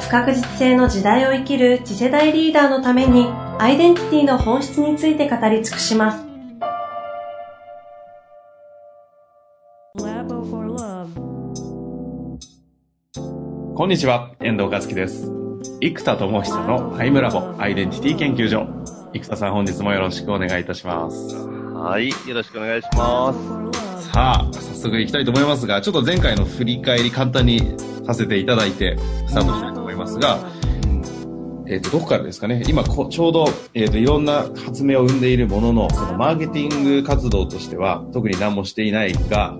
不確実性の時代を生きる次世代リーダーのためにアイデンティティの本質について語り尽くします Labo for Love こんにちは、遠藤和樹です。生田智久のアイムラボアイデンティティ研究所。生田さん本日もよろしくお願いいたします。はい、よろしくお願いします。さあ、早速行きたいと思いますが、ちょっと前回の振り返り簡単にさせていただいて、スタートしたいと思いますが、えっ、と、どこからですかね。今こ、ちょうど、えっ、と、いろんな発明を生んでいるものの、そのマーケティング活動としては、特に何もしていないが、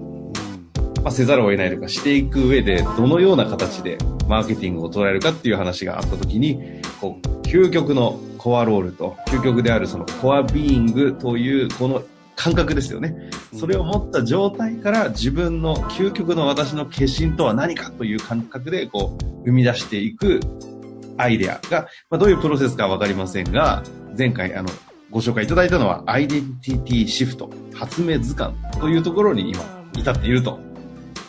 まあ、せざるを得ないとかしていく上で、どのような形でマーケティングを捉えるかっていう話があったときに、こう、究極のコアロールと、究極であるそのコアビーイングという、この感覚ですよね。それを持った状態から自分の究極の私の化身とは何かという感覚で、こう、生み出していくアイデアが、まあ、どういうプロセスかわかりませんが、前回、あの、ご紹介いただいたのは、アイデンティティシフト、発明図鑑というところに今、至っていると。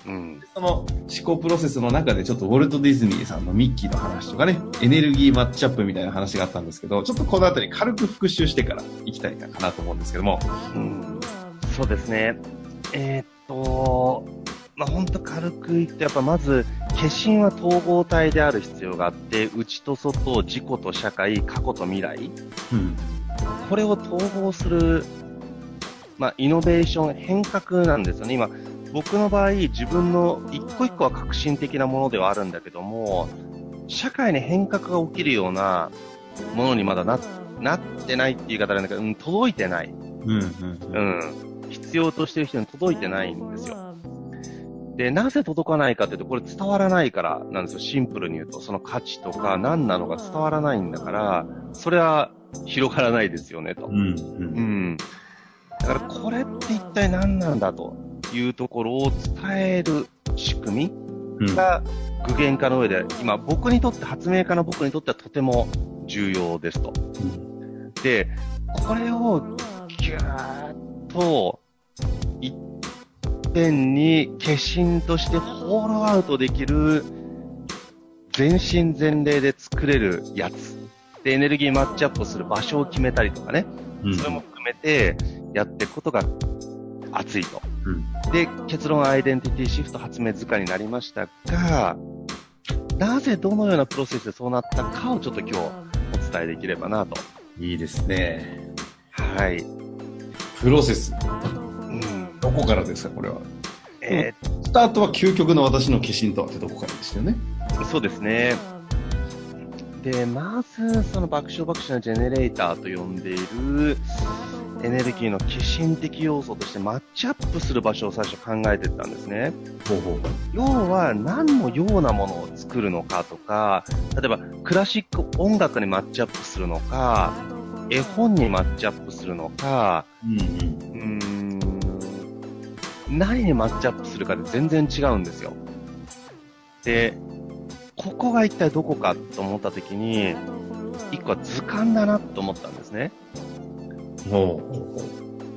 うん。その思考プロセスの中でちょっとウォルト・ディズニーさんのミッキーの話とかね、エネルギーマッチアップみたいな話があったんですけど、ちょっとこのあたり軽く復習してから行きたいかなと思うんですけども。うん、そうですね。えーっと、まあ、ほんと軽く言って、やっぱまず、化身は統合体である必要があって、内と外、自己と社会、過去と未来。うん。これを統合する、まあ、イノベーション、変革なんですよね。今、僕の場合、自分の一個一個は革新的なものではあるんだけども、社会に変革が起きるようなものにまだななってないって言い方なんだけど、うん、届いてない。うん。うん。うん。必要としてる人に届いてないんですよ。で、なぜ届かないかっていうと、これ伝わらないからなんですよ。シンプルに言うと。その価値とか何なのか伝わらないんだから、それは広がらないですよね、と。うん。う。ん。だからこれって一体何なんだというところを伝える仕組うんみが具現化の上で、今僕にとって、発明家の僕にとってはとても重要ですと。で、これをぎゅーっと一遍に化身としてホールアウトできる全身全霊で作れるやつ。で、エネルギーマッチアップする場所を決めたりとかね。うん。それも含めてやっていくことが熱いと。うん。で、結論アイデンティティシフト発明図鑑になりましたが、なぜどのようなプロセスでそうなったかをちょっと今日お伝えできればなと。いいですね。はい。プロセス。うん。どこからですか、これは？えスタートは究極の私の化身とはってどこからでしたよね。ーそうですね。で、まず、その爆笑爆笑のジェネレーターと呼んでいるエネルギーの化身的要素としてマッチアップする場所を最初考えていったんですね。ほうほう。要は何のようなものを作るのかとか、例えばクラシック音楽にマッチアップするのか、絵本にマッチアップするのか、うんうん。うーん、何にマッチアップするかで全然違うんですよ。で、ここが一体どこかと思った時に、一個は図鑑だなと思ったんですね。ほ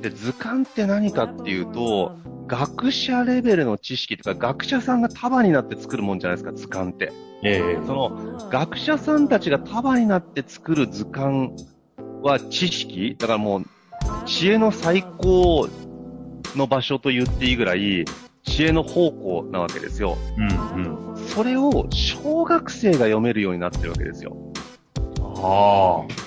で、図鑑って何かっていうと、学者レベルの知識とか、学者さんが束になって作るもんじゃないですか、図鑑って。う。ええその、学者さんたちが束になって作る図鑑は知識だからもう、知恵の最高の場所と言っていいぐらい、知恵の宝庫なわけですよ。うんうん。それを小学生が読めるようになってるわけですよ。ああ。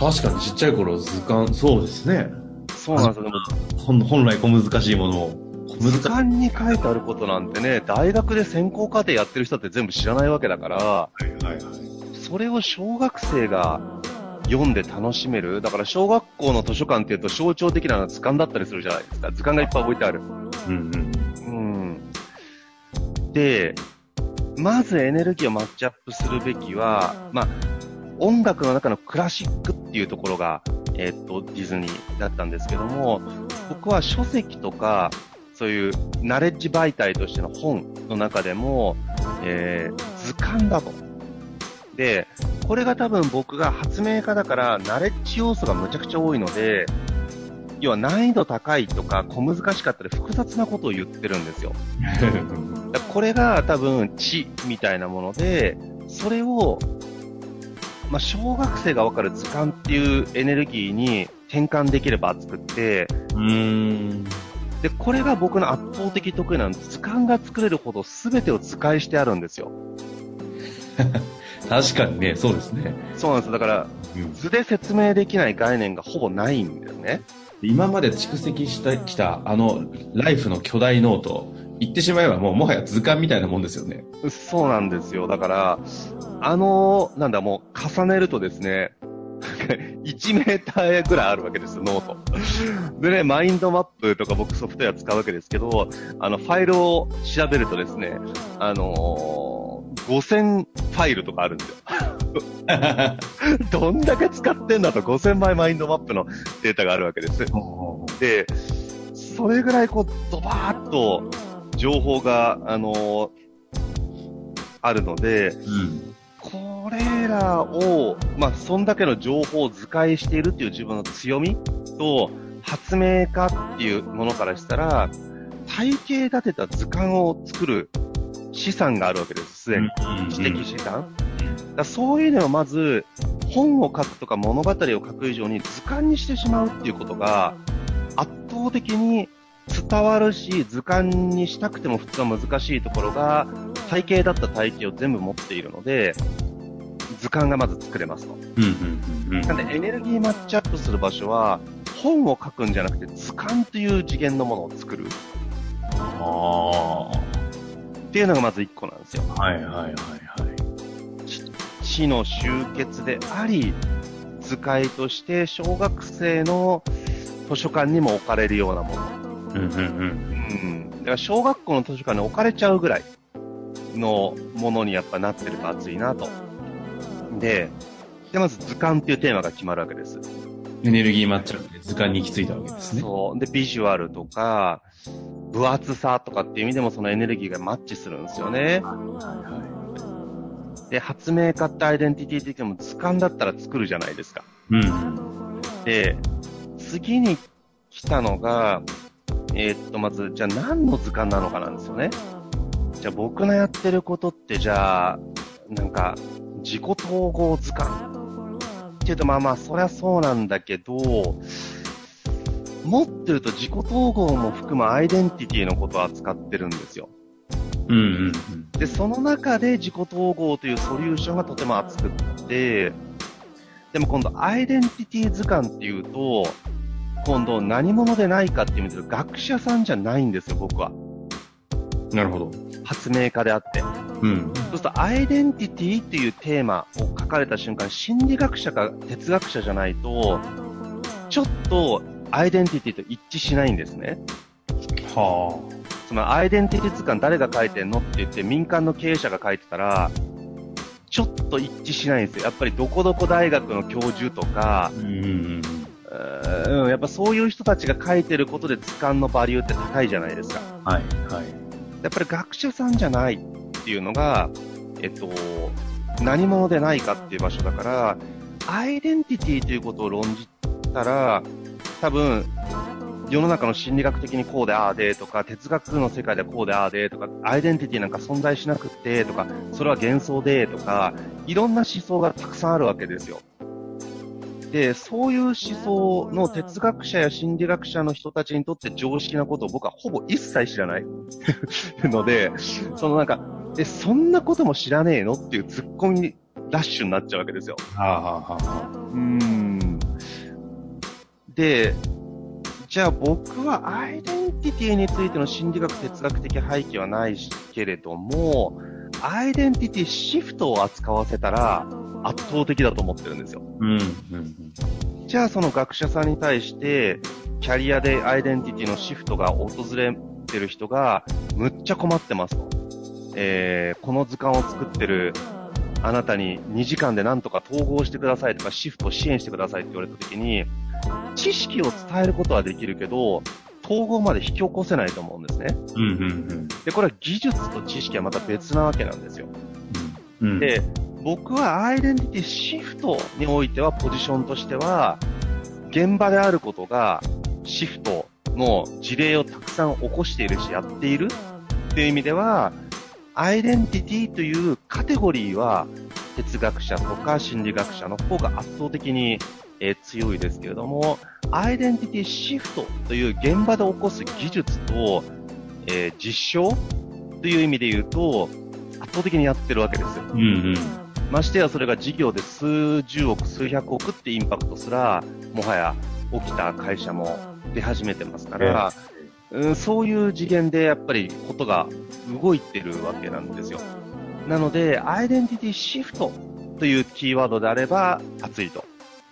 確かにちっちゃい頃図鑑、そうですね。そうなんですよ。本本来小難しいものを、図鑑に書いてあることなんてね、大学で専攻課程やってる人って全部知らないわけだから、いはいはい。それを小学生が読んで楽しめる。だから小学校の図書館っていうと象徴的な図鑑だったりするじゃないですか。図鑑がいっぱい置いてある。うんうん。うん。で、まずエネルギーをマッチアップするべきは、まあ、音楽の中のクラシックっていうところが、えっと、ディズニーだったんですけども、僕は書籍とか、そういうナレッジ媒体としての本の中でも、えー、図鑑だと。で、これが多分僕が発明家だから、ナレッジ要素がむちゃくちゃ多いので、要は難易度高いとか小難しかったり複雑なことを言ってるんですよ。これが多分知みたいなもので、それを、まあ、小学生がわかる図鑑っていうエネルギーに転換できれば作って、うーん。で、これが僕の圧倒的得意なんです。図鑑が作れるほど全てを図解してあるんですよ。確かにね、そうですね。そうなんです。だから、図で説明できない概念がほぼないんだよね。今まで蓄積してきた、あの、ライフの巨大ノート、言ってしまえばもうもはや図鑑みたいなもんですよね。そうなんですよ。だから、あの、なんだ、もう重ねるとですね、1メーターぐらいあるわけですよ、ノート。でね、マインドマップとか僕ソフトウェア使うわけですけど、あの、ファイルを調べるとですね、あのー5000ファイルとかあるんですよ。どんだけ使ってんだと5000枚マインドマップのデータがあるわけです。で、それぐらいこう、ドバーッと情報が、あのーあるので、うん。これらを、まあ、そんだけの情報を図解しているっていう自分の強みと、発明家っていうものからしたら、体系立てた図鑑を作る資産があるわけです、すでに。知的資産。だそういうのをまず、本を書くとか物語を書く以上に図鑑にしてしまうっていうことが、圧倒的に伝わるし、図鑑にしたくても普通は難しいところが、体系だった体系を全部持っているので、図鑑がまず作れますと。なんでエネルギーマッチアップする場所は、本を書くんじゃなくて図鑑という次元のものを作るあっていうのがまず一個なんですよ。あ。はいはいはいはい。知の集結であり、図解として小学生の図書館にも置かれるようなもの。うんうんうん。うん。だから小学校の図書館に置かれちゃうぐらいのものにやっぱなってると熱いなと。で、で、まず図鑑っていうテーマが決まるわけです。エネルギーマッチアップで図鑑に行き着いたわけですね。そう。で、ビジュアルとか、分厚さとかっていう意味でもそのエネルギーがマッチするんですよね。で、発明家ってアイデンティティ的にも図鑑だったら作るじゃないですか。うん。で、次に来たのが、えーっと、まず、じゃあ何の図鑑なのかなんですよね。じゃあ僕のやってることって、じゃあ、なんか、自己統合図鑑っていうと、まあまあ、そりゃそうなんだけど、持ってると自己統合も含むアイデンティティのことを扱ってるんですよ。うんうんで、その中で自己統合というソリューションがとても熱くって、でも今度アイデンティティ図鑑っていうと、今度何者でないかっていう意味で学者さんじゃないんですよ、僕は。うん。なるほど。発明家であって。うん。そうするとアイデンティティっていうテーマを書かれた瞬間、心理学者か哲学者じゃないと、ちょっとアイデンティティと一致しないんですね。はつまり、アイデンティティ図鑑誰が書いてんのって言って民間の経営者が書いてたら、ちょっと一致しないんですよ。やっぱりどこどこ大学の教授とかあ。、うんうんやっぱそういう人たちが書いてることで図鑑のバリューって高いじゃないですか。はいはい。やっぱり学者さんじゃないっていうのが、えっと、何者でないかっていう場所だから、アイデンティティということを論じたら、多分、世の中の心理学的にこうでああでとか、哲学の世界ではこうでああでとか、アイデンティティなんか存在しなくってとか、それは幻想でとか、いろんな思想がたくさんあるわけですよ。で、そういう思想の哲学者や心理学者の人たちにとって常識なことを僕はほぼ一切知らない ので、そのなんか、え、そんなことも知らねえの？っていうツッコミラッシュになっちゃうわけですよ。はあはあはあはうーん。で、じゃあ僕はアイデンティティについての心理学哲学的背景はないしけれども、アイデンティティシフトを扱わせたら圧倒的だと思ってるんですよ。うん。うん。じゃあその学者さん。に対して、キャリアでアイデンティティのシフトが訪れてる人が、むっちゃ困ってますと。えーこの図鑑を作ってるあなたに2時間でなん。とか統合してくださいとかシフトを支援してくださいって言われた時に、知識を伝えることはできるけど、統合まで引き起こせないと思うん。ですね。うん。うん。で、これは技術と知識はまた別なわけなん。ですよ。うん、で、僕はアイデンティティシフトにおいては、ポジションとしては、現場であることが、シフトの事例をたくさん起こしているし、やっているっていう意味では、アイデンティティというカテゴリーは、哲学者とか心理学者の方が圧倒的に、え強いですけれども、アイデンティティシフトという現場で起こす技術と、えー実証という意味で言うと、圧倒的にやってるわけですよ。うんうん。ましてやそれが事業で数十億、数百億ってインパクトすら、もはや起きた会社も出始めてますから、うん、そういう次元でやっぱりことが動いてるわけなんですよ。なので、アイデンティティシフトというキーワードであれば熱いと。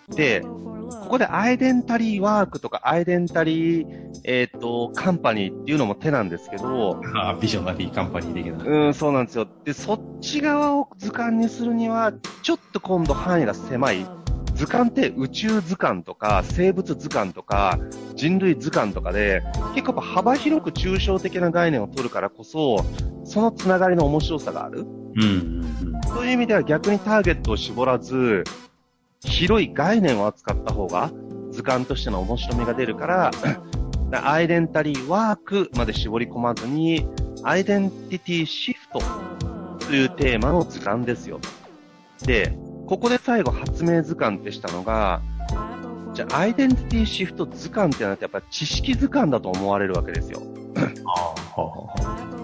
で、ここでアイデンタリーワークとかアイデンタリー、えっ、と、カンパニーっていうのも手なんですけど、あビジョナリーカンパニー的な。うん、そうなんですよ。で、そっち側を図鑑にするには、ちょっと今度範囲が狭い。図鑑って宇宙図鑑とか、生物図鑑とか、人類図鑑とかで、結構幅広く抽象的な概念を取るからこそ、そのつながりの面白さがある。うん。そういう意味では逆にターゲットを絞らず、広い概念を扱った方が、図鑑としての面白みが出るから、アイデンタリーワークまで絞り込まずに、アイデンティティシフトというテーマの図鑑ですよ。で、ここで最後発明図鑑ってしたのが、じゃあアイデンティティシフト図鑑ってなってやっぱ知識図鑑だと思われるわけですよ。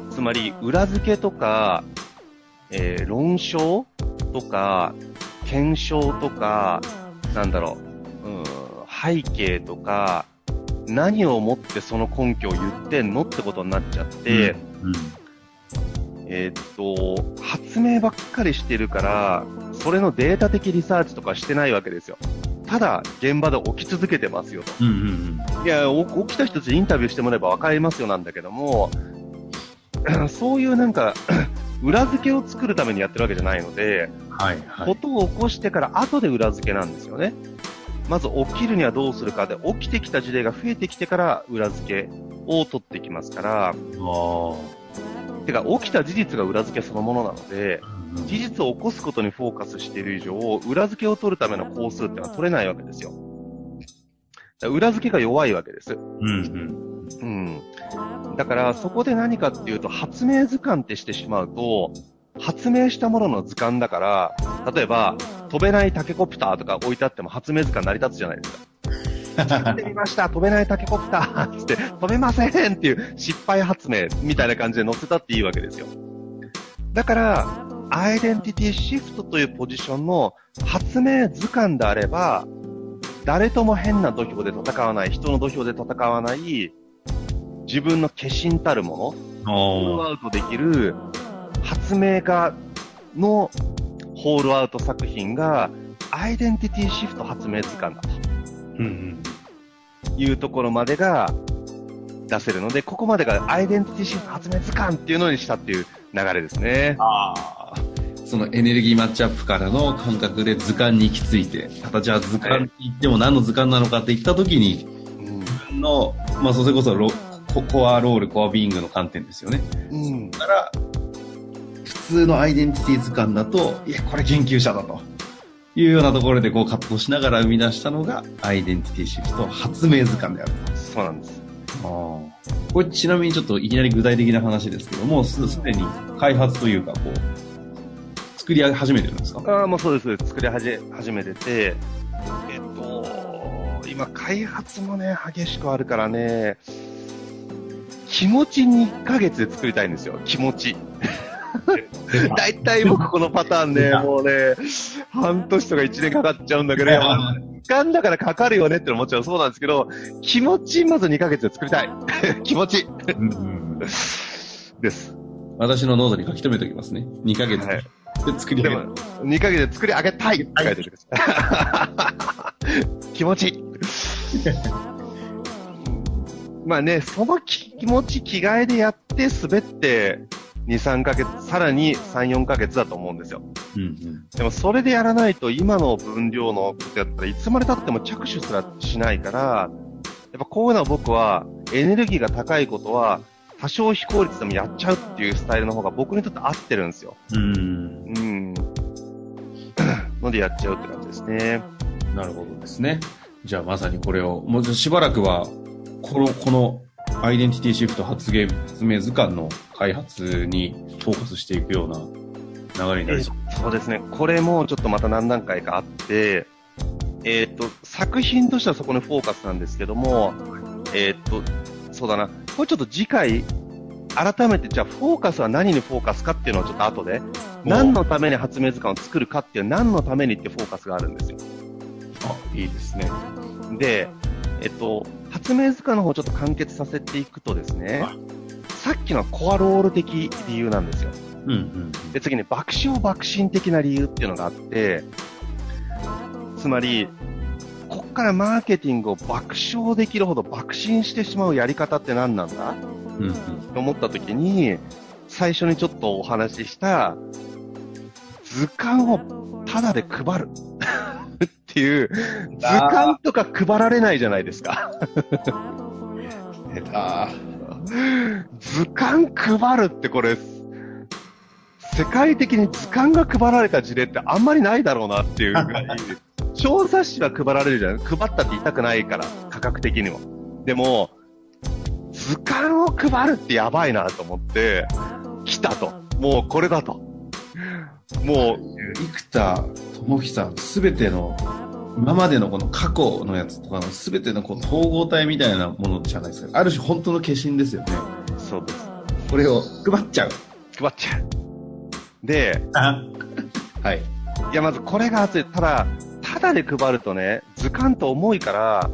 つまり、裏付けとか、えー論証とか、検証とか、なんだろう、うん、背景とか、何をもってその根拠を言ってんのってことになっちゃって、うん。えーっと、発明ばっかりしてるから、それのデータ的リサーチとかしてないわけですよ。ただ、現場で起き続けてますよと。うんうんうん。いや、お起きた人たちにインタビューしてもらえば分かりますよなんだけども、そういうなんか、裏付けを作るためにやってるわけじゃないので、はいはい。ことを起こしてから後で裏付けなんですよね。まず起きるにはどうするかで、起きてきた事例が増えてきてから裏付けを取っていきますから、あてか起きた事実が裏付けそのものなので、あ。事実を起こすことにフォーカスしている以上、裏付けを取るための工数ってのは取れないわけですよ。裏付けが弱いわけです。うんうん。うん。だから、そこで何かっていうと、発明図鑑ってしてしまうと、発明したものの図鑑だから、例えば、飛べないタケコプターとか置いてあっても発明図鑑成り立つじゃないですか。作ってみました飛べないタケコプターつって、飛べませんっていう失敗発明みたいな感じで載せたっていいわけですよ。だから、アイデンティティシフトというポジションの発明図鑑であれば、誰とも変な土俵で戦わない、人の土俵で戦わない、自分の化身たるもの、ホーアウトできる発明家のホールアウト作品が、アイデンティティシフト発明図鑑だとうんうん。いうところまでが出せるので、ここまでがアイデンティティシフト発明図鑑っていうのにしたっていう流れですね。ああ。そのエネルギーマッチアップからの感覚で図鑑に行き着いて、ただじゃあ図鑑に行っても何の図鑑なのかって言った時に、うんの、まあそれこそロココアロール、コアビーイングの観点ですよね。うんだから、普通のアイデンティティ図鑑だと、いや、これ研究者だと。いうようなところでこう葛藤しながら生み出したのが、アイデンティティシフト発明図鑑であるそうなんです。と。これちなみにちょっといきなり具体的な話ですけども、すすでに開発というか、こう、作り上げ始めてるんですか？ああ、もうそうです。作り始め始めてて、えっと、今開発もね、激しくあるからね、気持ちに1ヶ月で作りたいんですよ。気持ち。だいたい僕このパターンね、もうね、半年とか1年かかっちゃうんだけど、いやまあ時間だからかかるよねってのもちろんそうなんですけど、気持ちまず2ヶ月で作りたい。気持ちです。私のノートに書き留めておきますね。2ヶ月はいで作り上げるでも、2ヶ月で作り上げたいって書いてる。気持ち。まあね、その気持ち、着替えでやって、滑って、2、3ヶ月、さらに3、4ヶ月だと思うんですよ。うんうん。でもそれでやらないと今の分量のことやったらいつまで経っても着手すらしないから、やっぱこういうのは僕はエネルギーが高いことは多少非効率でもやっちゃうっていうスタイルの方が僕にとって合ってるんですよ。うん。うん。のでやっちゃうって感じですね。なるほどですね。じゃあまさにこれを、もうしばらくは、この、この、アイデンティティシフト発言、発明図鑑の開発にフォーカスしていくような流れになりそう。そうですね。これもちょっとまた何段階かあって、えっ、と、作品としてはそこにフォーカスなんですけども、えっ、と、そうだな。これちょっと次回、改めてじゃあフォーカスは何にフォーカスかっていうのをちょっと後で、何のために発明図鑑を作るかっていう何のためにってフォーカスがあるんですよ。あ、いいですね。で、えっと、発明図鑑の方をちょっと完結させていくとですねあ、さっきのはコアロール的理由なんですよ。うんうん。で、次に爆笑爆心的な理由っていうのがあって、つまり、こっからマーケティングを爆笑できるほど爆心してしまうやり方って何なんだ？うんうん。と思った時に、最初にちょっとお話しした、図鑑をタダで配るっていう、図鑑とか配られないじゃないですか。図鑑配るってこれ、世界的に図鑑が配られた事例ってあんまりないだろうなっていうぐらい、小冊子は配られるじゃない？配ったって言いたくないから、価格的にも。でも、図鑑を配るってやばいなと思って、来たと。もうこれだと。もう、生田智久すべての、今までのこの過去のやつとかのすべてのこう統合体みたいなものじゃないですか。ある種本当の化身ですよね。そうです。これを配っちゃう。配っちゃう。で、はい。いや、まずこれが熱い。ただ、ただで配るとね、図鑑と重いから、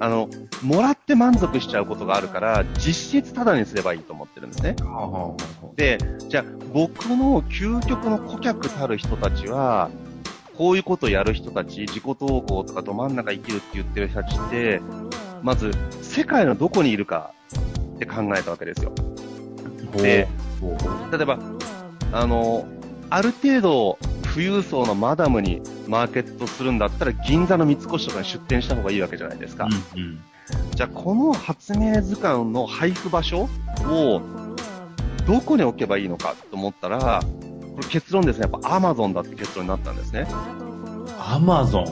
あの、もらって満足しちゃうことがあるから、実質ただにすればいいと思ってるんですね。で、じゃあ、僕の究極の顧客たる人たちは、こういうことをやる人たち、自己統合とかど真ん中生きるって言ってる人たちって、まず、世界のどこにいるかって考えたわけですよ。で、例えば、あの、ある程度、富裕層のマダムにマーケットするんだったら、銀座の三越とかに出店した方がいいわけじゃないですか。うんうん。じゃあ、この発明図鑑の配布場所を、どこに置けばいいのかと思ったら、これ結論ですね、やっぱアマゾンだって結論になったんですね。アマゾン？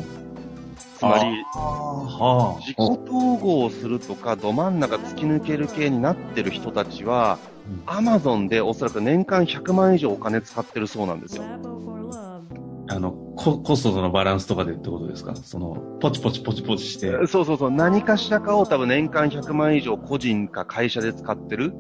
つまり、は自己統合をするとか、ど真ん中突き抜ける系になってる人たちは、アマゾンでおそらく年間100万以上お金使ってるそうなんですよ。あの、ココストとのバランスとかでってことですか？その、ポチポチポチポチして。そうそうそう、何かしらかを多分年間100万以上個人か会社で使ってる。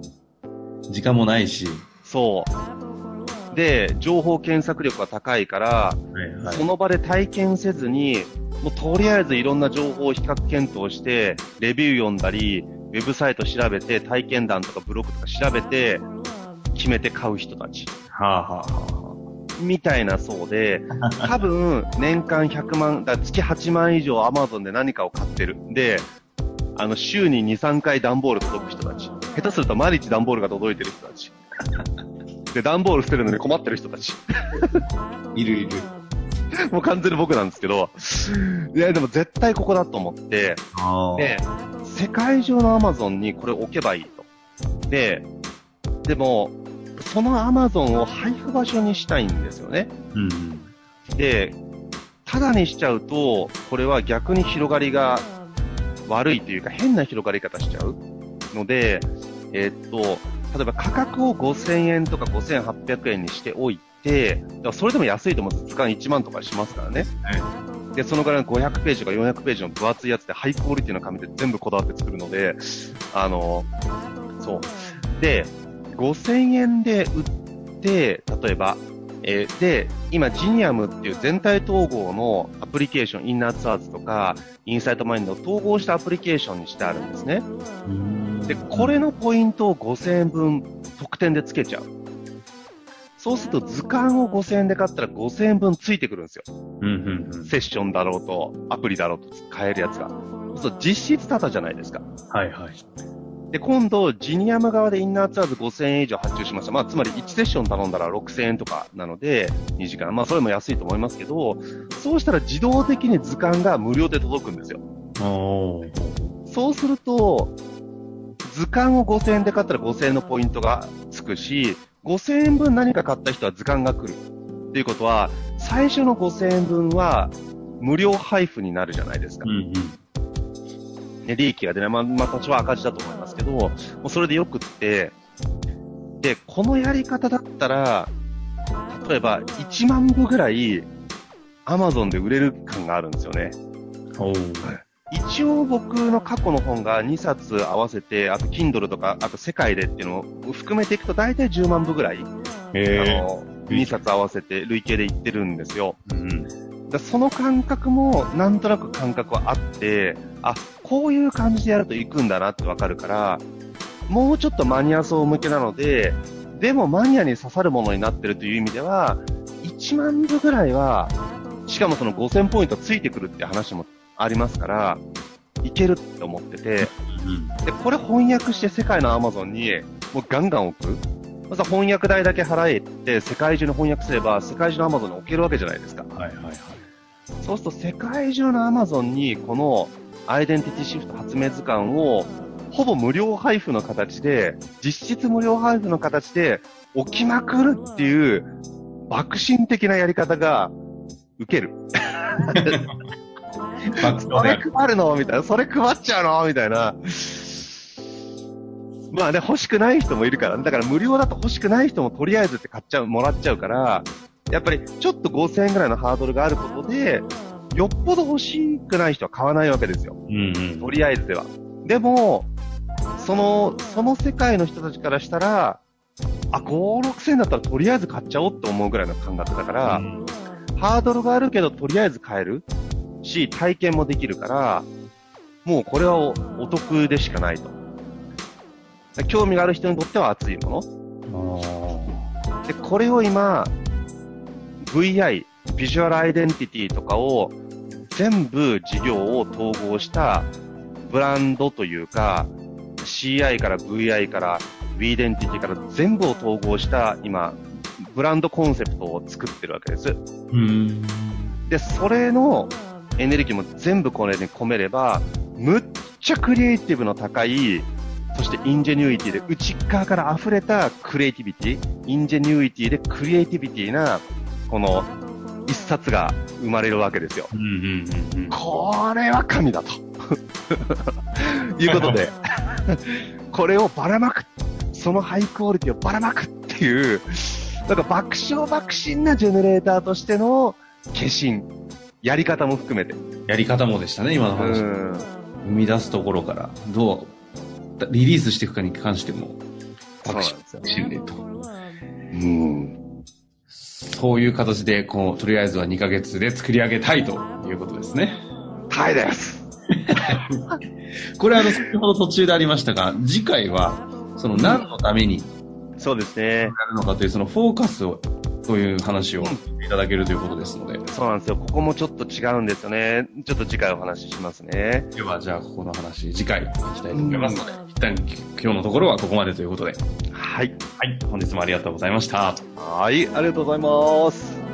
時間もないし。そう。で、情報検索力が高いから、はいはいその場で体験せずに、もうとりあえずいろんな情報を比較検討して、レビュー読んだり、ウェブサイト調べて、体験談とかブログとか調べて、決めて買う人たち。はあ、はあはあ、みたいなそうで、多分年間100万、だ月8万以上 Amazon で何かを買ってる。で、あの、週に2、3回段ボール届く人たち。下手すると毎日段ボールが届いてる人たち。で、段ボール捨てるのに困ってる人たち。いるいる。もう完全に僕なんですけど、いや、でも絶対ここだと思って、あで、世界中の Amazon にこれ置けばいいと。で、でも、その Amazon を配布場所にしたいんですよね。うん。で、ただにしちゃうと、これは逆に広がりが悪いというか変な広がり方しちゃうので、えーっと、例えば価格を5000円とか5800円にしておいて、それでも安いと思うんです。図鑑1万とかしますからね。で、そのぐらいの500ページとか400ページの分厚いやつでハイクオリティの紙で全部こだわって作るので、あの、そう。で、5000円で売って、例えば、えーで、今、ジニアムっていう全体統合のアプリケーション、インナーツアーズとか、インサイトマインドを統合したアプリケーションにしてあるんですね。で、これのポイントを5000円分特典でつけちゃう。そうすると図鑑を5000円で買ったら5000円分ついてくるんですよ。うんうんうん。セッションだろうと、アプリだろうと買えるやつが。そう実質タダじゃないですか。はいはい。で、今度、ジニアム側でインナーツアーズ5000円以上発注しました。まあ、つまり1セッション頼んだら6000円とかなので、2時間。まあ、それも安いと思いますけど、そうしたら自動的に図鑑が無料で届くんですよ。そうすると、図鑑を5000円で買ったら5000円のポイントがつくし、5000円分何か買った人は図鑑が来る。っていうことは、最初の5000円分は無料配布になるじゃないですか。うんうん。ね、利益が出ない。まあ、まあ、多少赤字だと思いますけど、もうそれでよくって、で、このやり方だったら、例えば1万部ぐらい、アマゾンで売れる感があるんですよね。一応僕の過去の本が2冊合わせて、あと Kindle とか、あと世界でっていうのを含めていくと大体10万部ぐらい、えあの、2冊合わせて累計でいってるんですよ。ーうん。だその感覚もなんとなく感覚はあって、あ、こういう感じでやると行くんだなってわかるから、もうちょっとマニア層向けなので、でもマニアに刺さるものになってるという意味では、1万部ぐらいは、しかもその5000ポイントついてくるって話もありますから、いけるって思ってて、うん。で、これ翻訳して世界のアマゾンにもうガンガン置く。まずは翻訳代だけ払えって世界中に翻訳すれば世界中のアマゾンに置けるわけじゃないですか。はいはいはい。そうすると世界中のアマゾンにこのアイデンティティシフト発明図鑑をほぼ無料配布の形で、実質無料配布の形で置きまくるっていう爆心的なやり方が受ける。それ配るのみたいな。それ配っちゃうのみたいな。まあね、欲しくない人もいるから。だから無料だと欲しくない人もとりあえずって買っちゃう、もらっちゃうから、やっぱりちょっと5000円ぐらいのハードルがあることで、よっぽど欲しくない人は買わないわけですよ。うんうん。とりあえずでは。でも、その、その世界の人たちからしたら、あ、5、6000円だったらとりあえず買っちゃおうって思うぐらいの感覚だから、うんハードルがあるけど、とりあえず買えるし、体験もできるから、もうこれはおお得でしかないと。興味がある人にとっては熱いもの。で、これを今、VI、ビジュアルアイデンティティとかを全部事業を統合したブランドというか、CI から VI から V デンティティから全部を統合した今、ブランドコンセプトを作ってるわけです。うん。で、それのエネルギーも全部これに込めれば、むっちゃクリエイティブの高い、そして ingenuity で内側から溢れたクリエイティビティ、インジェニュイティでクリエイティビティな、この一冊が生まれるわけですよ。うんうんうんうん。これは神だと。いうことで、これをばらまく。そのハイクオリティをばらまくっていう、なんか爆笑爆心なジェネレーターとしての化身。やり方も含めて。やり方もでしたね、今のう話。ん。生み出すところから、どう、リリースしていくかに関しても、そうなんですよ。心霊と。うん。そういう形で、こう、とりあえずは2ヶ月で作り上げたいということですね。はいです。これあの、先ほど途中でありましたが、次回は、その何のためにそうですね。やるのかという、そのフォーカスを、という話をいただけるということですので、そうなんですよ。ここもちょっと違うんですよね。ちょっと次回お話ししますね。では、じゃあ、ここの話、次回、いきたいと思いますので、一旦、今日のところはここまでということで、はい。はい、本日もありがとうございました。はい、ありがとうございます。